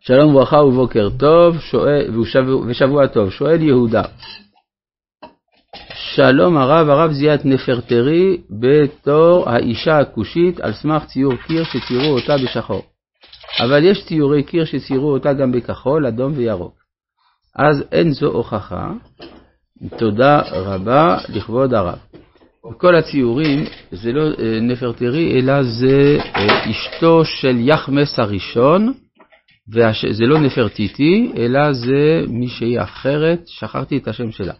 שלום וברכה ובוקר טוב, שואל, ושבוע טוב. שואל יהודה, שלום הרב, הרב זיהה את נפרטרי בתור האישה הכושית על סמך ציור קיר שציירו אותה בשחור. אבל יש ציורי קיר שציירו אותה גם בכחול, אדום וירוק. אז אין זו הוכחה. תודה רבה לכבוד הרב. כל הציורים זה לא אה, נפרטרי, אלא זה אה, אשתו של יחמס הראשון, וזה לא נפרטיטי, אלא זה מישהי אחרת, שכחתי את השם שלה,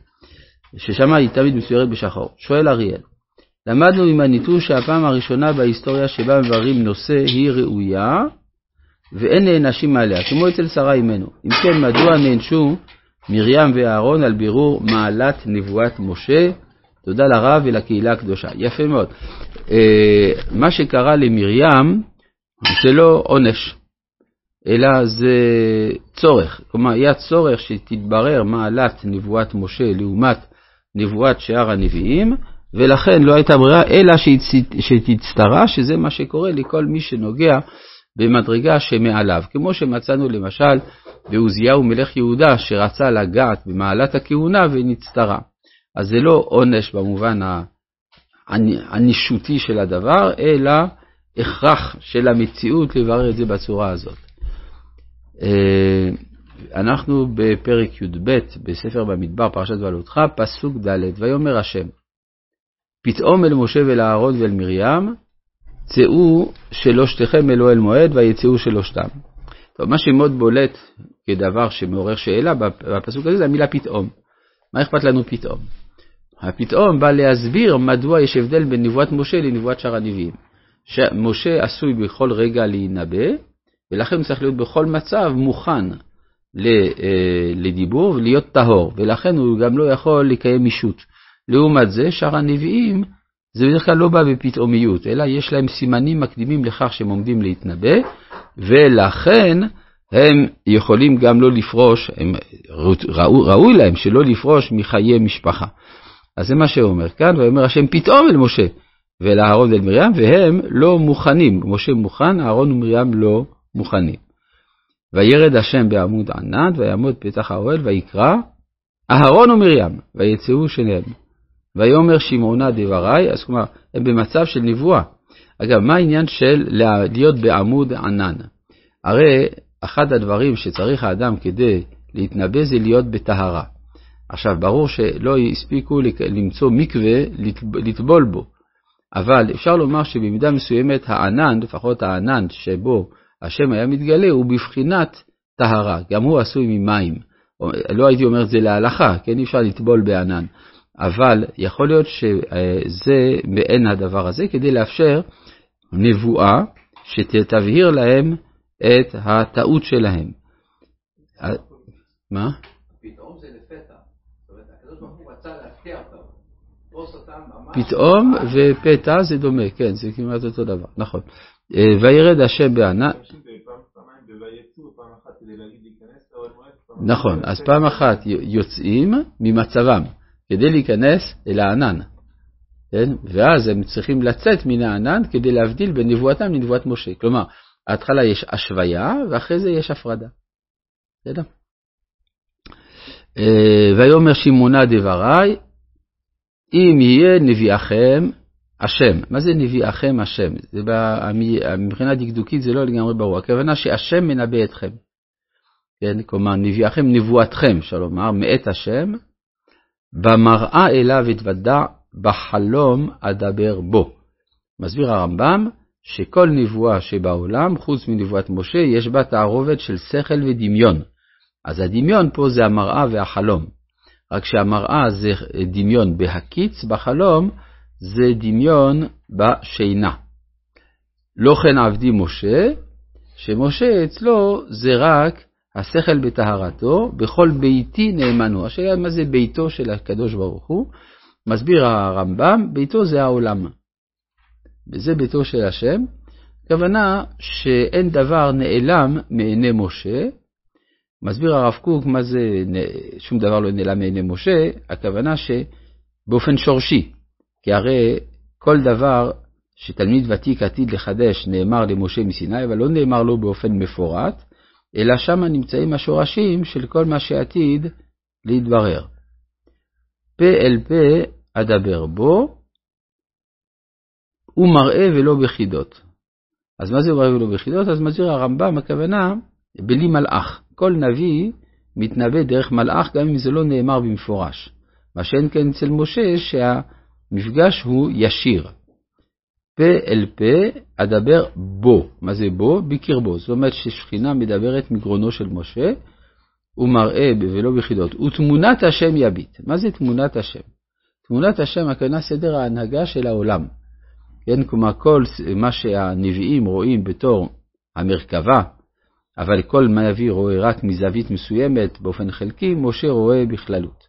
ששם היא תמיד מצוירת בשחור. שואל אריאל, למדנו עם הניתוש שהפעם הראשונה בהיסטוריה שבה מבררים נושא היא ראויה, ואין נענשים עליה, כמו אצל שרה אימנו. אם כן, מדוע נענשו מרים ואהרון על בירור מעלת נבואת משה? תודה לרב ולקהילה הקדושה. יפה מאוד. אה, מה שקרה למרים זה לא עונש, אלא זה צורך. כלומר, היה צורך שתתברר מעלת נבואת משה לעומת נבואת שאר הנביאים, ולכן לא הייתה ברירה אלא שתצטרה, שזה מה שקורה לכל מי שנוגע במדרגה שמעליו. כמו שמצאנו למשל בעוזיהו מלך יהודה, שרצה לגעת במעלת הכהונה ונצטרה. אז זה לא עונש במובן הנישותי של הדבר, אלא הכרח של המציאות לברר את זה בצורה הזאת. אה, אנחנו בפרק י"ב בספר במדבר, פרשת ועלותך, פסוק ד', ויאמר השם, פתאום אל משה ואל אהרון ואל מרים, צאו שלושתכם אל אוהל מועד, ויצאו שלושתם. טוב, מה שמאוד בולט כדבר שמעורר שאלה בפסוק הזה זה המילה פתאום. מה אכפת לנו פתאום? הפתאום בא להסביר מדוע יש הבדל בין נבואת משה לנבואת שאר הנביאים. שמשה עשוי בכל רגע להינבא, ולכן הוא צריך להיות בכל מצב מוכן אה, לדיבור ולהיות טהור, ולכן הוא גם לא יכול לקיים מישות. לעומת זה, שאר הנביאים, זה בדרך כלל לא בא בפתאומיות, אלא יש להם סימנים מקדימים לכך שהם עומדים להתנבא, ולכן הם יכולים גם לא לפרוש, הם, ראו, ראוי להם שלא לפרוש מחיי משפחה. אז זה מה שהוא אומר כאן, ואומר השם פתאום אל משה ואל אהרון ואל מרים, והם לא מוכנים. משה מוכן, אהרון ומרים לא מוכנים. וירד השם בעמוד ענן, ויעמוד פתח האוהל, ויקרא אהרון ומרים, ויצאו שניהם. ויאמר שמעונה דברי, אז כלומר, הם במצב של נבואה. אגב, מה העניין של להיות בעמוד ענן? הרי אחד הדברים שצריך האדם כדי להתנבא זה להיות בטהרה. עכשיו, ברור שלא הספיקו למצוא מקווה לטבול בו, אבל אפשר לומר שבמידה מסוימת הענן, לפחות הענן שבו השם היה מתגלה, הוא בבחינת טהרה, גם הוא עשוי ממים. לא הייתי אומר את זה להלכה, כן, אי אפשר לטבול בענן, אבל יכול להיות שזה מעין הדבר הזה, כדי לאפשר נבואה שתבהיר להם את הטעות שלהם. מה? פתאום זה לפתע. פתאום ופתע זה דומה, כן, זה כמעט אותו דבר, נכון. אה, וירד השם בענן. נכון, אז פעם אחת יוצאים ממצבם כדי להיכנס אל הענן, כן? ואז הם צריכים לצאת מן הענן כדי להבדיל בין נבואתם לנבואת משה. כלומר, ההתחלה יש השוויה ואחרי זה יש הפרדה. בסדר? אה, ויאמר שמעונה דברי, אם יהיה נביאכם השם. מה זה נביאכם השם? זה מבחינה דקדוקית זה לא לגמרי ברור. הכוונה שהשם מנבא אתכם. כן, כלומר נביאכם נבואתכם, אפשר לומר, מאת השם, במראה אליו אתוודע, בחלום אדבר בו. מסביר הרמב"ם שכל נבואה שבעולם, חוץ מנבואת משה, יש בה תערובת של שכל ודמיון. אז הדמיון פה זה המראה והחלום. רק שהמראה זה דמיון בהקיץ, בחלום זה דמיון בשינה. לא כן עבדי משה, שמשה אצלו זה רק השכל בטהרתו, בכל ביתי נאמנו. השאלה מה זה ביתו של הקדוש ברוך הוא? מסביר הרמב"ם, ביתו זה העולם. וזה ביתו של השם. הכוונה שאין דבר נעלם מעיני משה, מסביר הרב קוק מה זה שום דבר לא נעלם מעיני משה, הכוונה שבאופן שורשי, כי הרי כל דבר שתלמיד ותיק עתיד לחדש נאמר למשה מסיני, אבל לא נאמר לו באופן מפורט, אלא שם נמצאים השורשים של כל מה שעתיד להתברר. פה אל פה אדבר בו, הוא מראה ולא בחידות. אז מה זה מראה ולא בחידות? אז מסביר הרמב"ם, הכוונה, בלי מלאך. כל נביא מתנבא דרך מלאך, גם אם זה לא נאמר במפורש. מה שאין כן אצל משה, שהמפגש הוא ישיר. פה אל פה אדבר בו. מה זה בו? בקרבו. זאת אומרת ששכינה מדברת מגרונו של משה, הוא מראה ולא בחידות. ותמונת השם יביט. מה זה תמונת השם? תמונת השם הכוונה סדר ההנהגה של העולם. כן, כלומר כל מה שהנביאים רואים בתור המרכבה, אבל כל נביא רואה רק מזווית מסוימת באופן חלקי, משה רואה בכללות.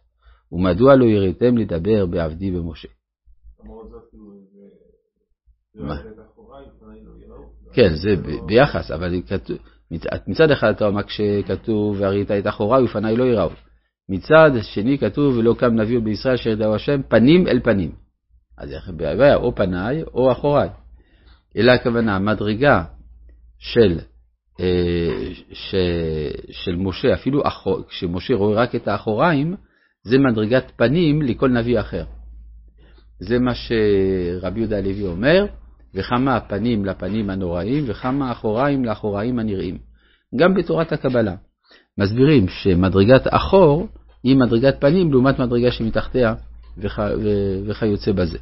ומדוע לא יראתם לדבר בעבדי במשה? מה? כן, זה ביחס, אבל מצד אחד אתה אומר כשכתוב והראית את אחוריי ופניי לא יראו. מצד שני כתוב ולא קם נביא בישראל אשר ידעו השם פנים אל פנים. אז בעיה או פניי או אחוריי. אלא הכוונה מדרגה של, ש, של משה, אפילו אחור, כשמשה רואה רק את האחוריים, זה מדרגת פנים לכל נביא אחר. זה מה שרבי יהודה הלוי אומר, וכמה הפנים לפנים הנוראים, וכמה אחוריים לאחוריים הנראים. גם בתורת הקבלה. מסבירים שמדרגת אחור היא מדרגת פנים לעומת מדרגה שמתחתיה וכ... וכיוצא בזה.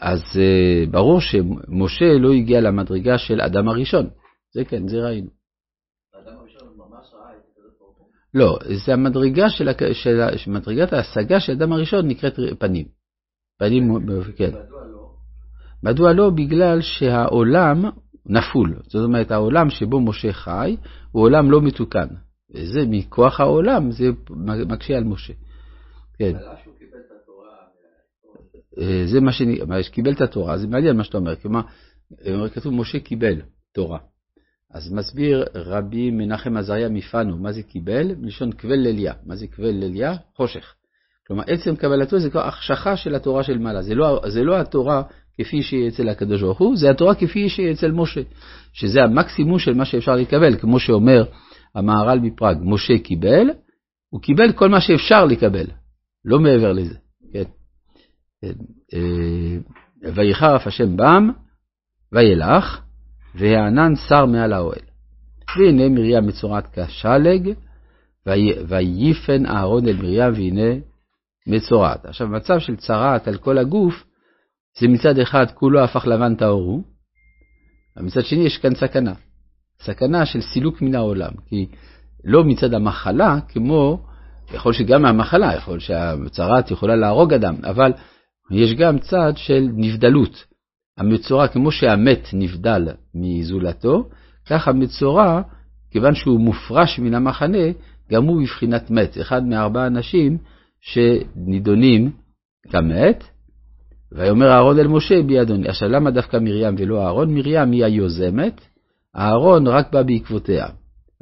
אז uh, ברור שמשה לא הגיע למדרגה של אדם הראשון. זה כן, זה ראינו. לא, זה המדרגה של, של, של מדרגת ההשגה של אדם הראשון נקראת פנים. פנים, כן. מדוע לא? מדוע לא? בגלל שהעולם נפול. זאת אומרת, העולם שבו משה חי הוא עולם לא מתוקן. וזה מכוח העולם, זה מקשה על משה. כן. אה, זה מה שקיבל את התורה, זה מעניין מה שאתה אומר, כלומר, כתוב משה קיבל תורה. אז מסביר רבי מנחם עזריה מפנו, מה זה קיבל? מלשון קבל לליה. מה זה קבל לליה? חושך. כלומר, עצם קבלתו זה כבר החשכה של התורה של מעלה. זה לא, זה לא התורה כפי שהיא אצל הקדוש ברוך הוא, זה התורה כפי שהיא אצל משה, שזה המקסימום של מה שאפשר לקבל, כמו שאומר המהר"ל מפראג, משה קיבל, הוא קיבל כל מה שאפשר לקבל, לא מעבר לזה. כן. כן. אה, ויחר אף השם בם, וילך, והענן שר מעל האוהל. והנה מרים מצורעת כשלג, וייפן אהרון אל מרים, והנה מצורעת. עכשיו, מצב של צרעת על כל הגוף, זה מצד אחד כולו הפך לבן טהור הוא, ומצד שני יש כאן סכנה. סכנה של סילוק מן העולם, כי לא מצד המחלה, כמו, יכול שגם מהמחלה, יכול שהצהרת יכולה להרוג אדם, אבל יש גם צד של נבדלות. המצורע, כמו שהמת נבדל מזולתו, כך המצורע, כיוון שהוא מופרש מן המחנה, גם הוא בבחינת מת, אחד מארבעה אנשים שנידונים כמת, ויאמר אהרון אל משה בי אדוני. עכשיו למה דווקא מרים ולא אהרון? מרים היא היוזמת, אהרון רק בא בעקבותיה.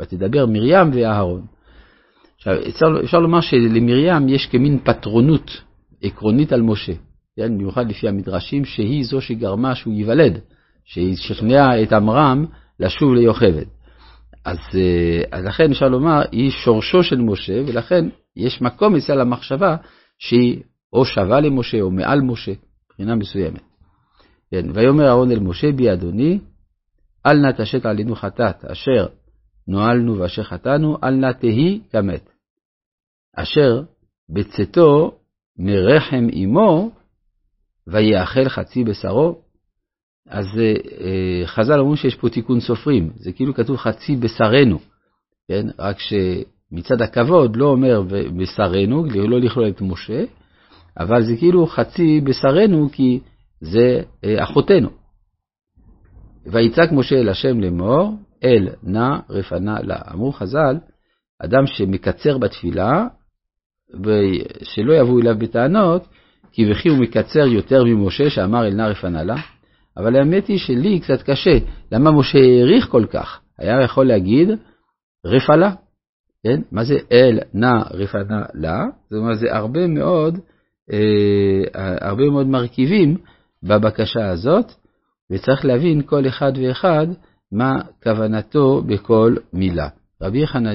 ותדבר מרים ואהרון. עכשיו אפשר, אפשר לומר שלמרים יש כמין פטרונות עקרונית על משה, כן? במיוחד לפי המדרשים, שהיא זו שגרמה שהוא ייוולד, שהיא שכנעה את עמרם לשוב ליוכבד. אז, אה, אז לכן אפשר לומר, היא שורשו של משה, ולכן יש מקום אצל המחשבה שהיא או שווה למשה או מעל משה. מבחינה מסוימת. כן, ויאמר אהרון אל משה בי אדוני, אל נא תשת עלינו חטאת, אשר נוהלנו ואשר חטאנו, אל נא תהי כמת. אשר בצאתו מרחם אמו, ויאכל חצי בשרו. אז אה, חז"ל אומרים שיש פה תיקון סופרים, זה כאילו כתוב חצי בשרנו, כן? רק שמצד הכבוד לא אומר בשרנו, לא לכלול את משה, אבל זה כאילו חצי בשרנו, כי זה אה, אחותנו. ויצעק משה אל השם לאמור, אל נא רפנה לה. אמרו חז"ל, אדם שמקצר בתפילה, ושלא יבואו אליו בטענות, כי וכי הוא מקצר יותר ממשה שאמר אל נא רפנה. אבל האמת היא שלי קצת קשה, למה משה העריך כל כך? היה יכול להגיד רפלה, כן? מה זה אל נא רפנה לה? זאת אומרת, זה הרבה מאוד אה, הרבה מאוד מרכיבים בבקשה הזאת, וצריך להבין כל אחד ואחד מה כוונתו בכל מילה. רבי חנניה